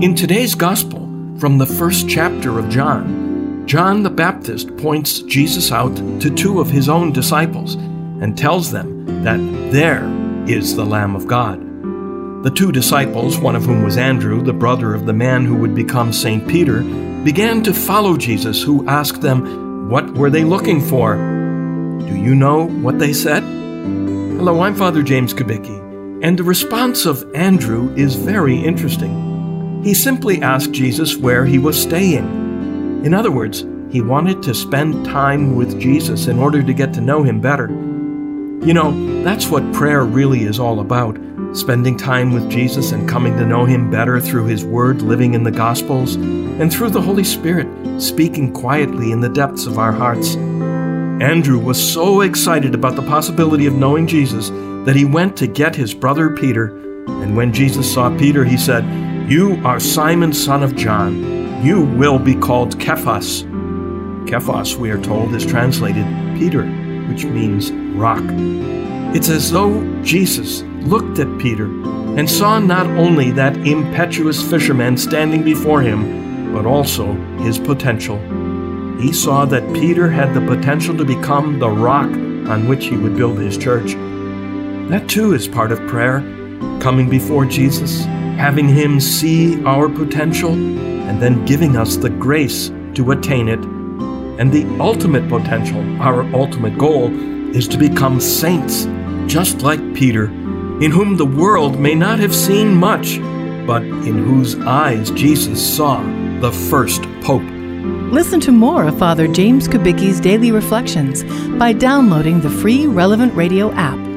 In today's gospel, from the first chapter of John, John the Baptist points Jesus out to two of his own disciples and tells them that there is the Lamb of God. The two disciples, one of whom was Andrew, the brother of the man who would become St. Peter, began to follow Jesus, who asked them, What were they looking for? Do you know what they said? Hello, I'm Father James Kubicki, and the response of Andrew is very interesting. He simply asked Jesus where he was staying. In other words, he wanted to spend time with Jesus in order to get to know him better. You know, that's what prayer really is all about spending time with Jesus and coming to know Him better through His Word living in the Gospels, and through the Holy Spirit speaking quietly in the depths of our hearts. Andrew was so excited about the possibility of knowing Jesus that he went to get his brother Peter. And when Jesus saw Peter, he said, You are Simon, son of John. You will be called Cephas. Cephas, we are told, is translated Peter, which means rock. It's as though Jesus looked at Peter and saw not only that impetuous fisherman standing before him, but also his potential. He saw that Peter had the potential to become the rock on which he would build his church. That too is part of prayer, coming before Jesus, having him see our potential, and then giving us the grace to attain it. And the ultimate potential, our ultimate goal, is to become saints, just like Peter, in whom the world may not have seen much, but in whose eyes Jesus saw the first Pope. Listen to more of Father James Kubicki's daily reflections by downloading the free Relevant Radio app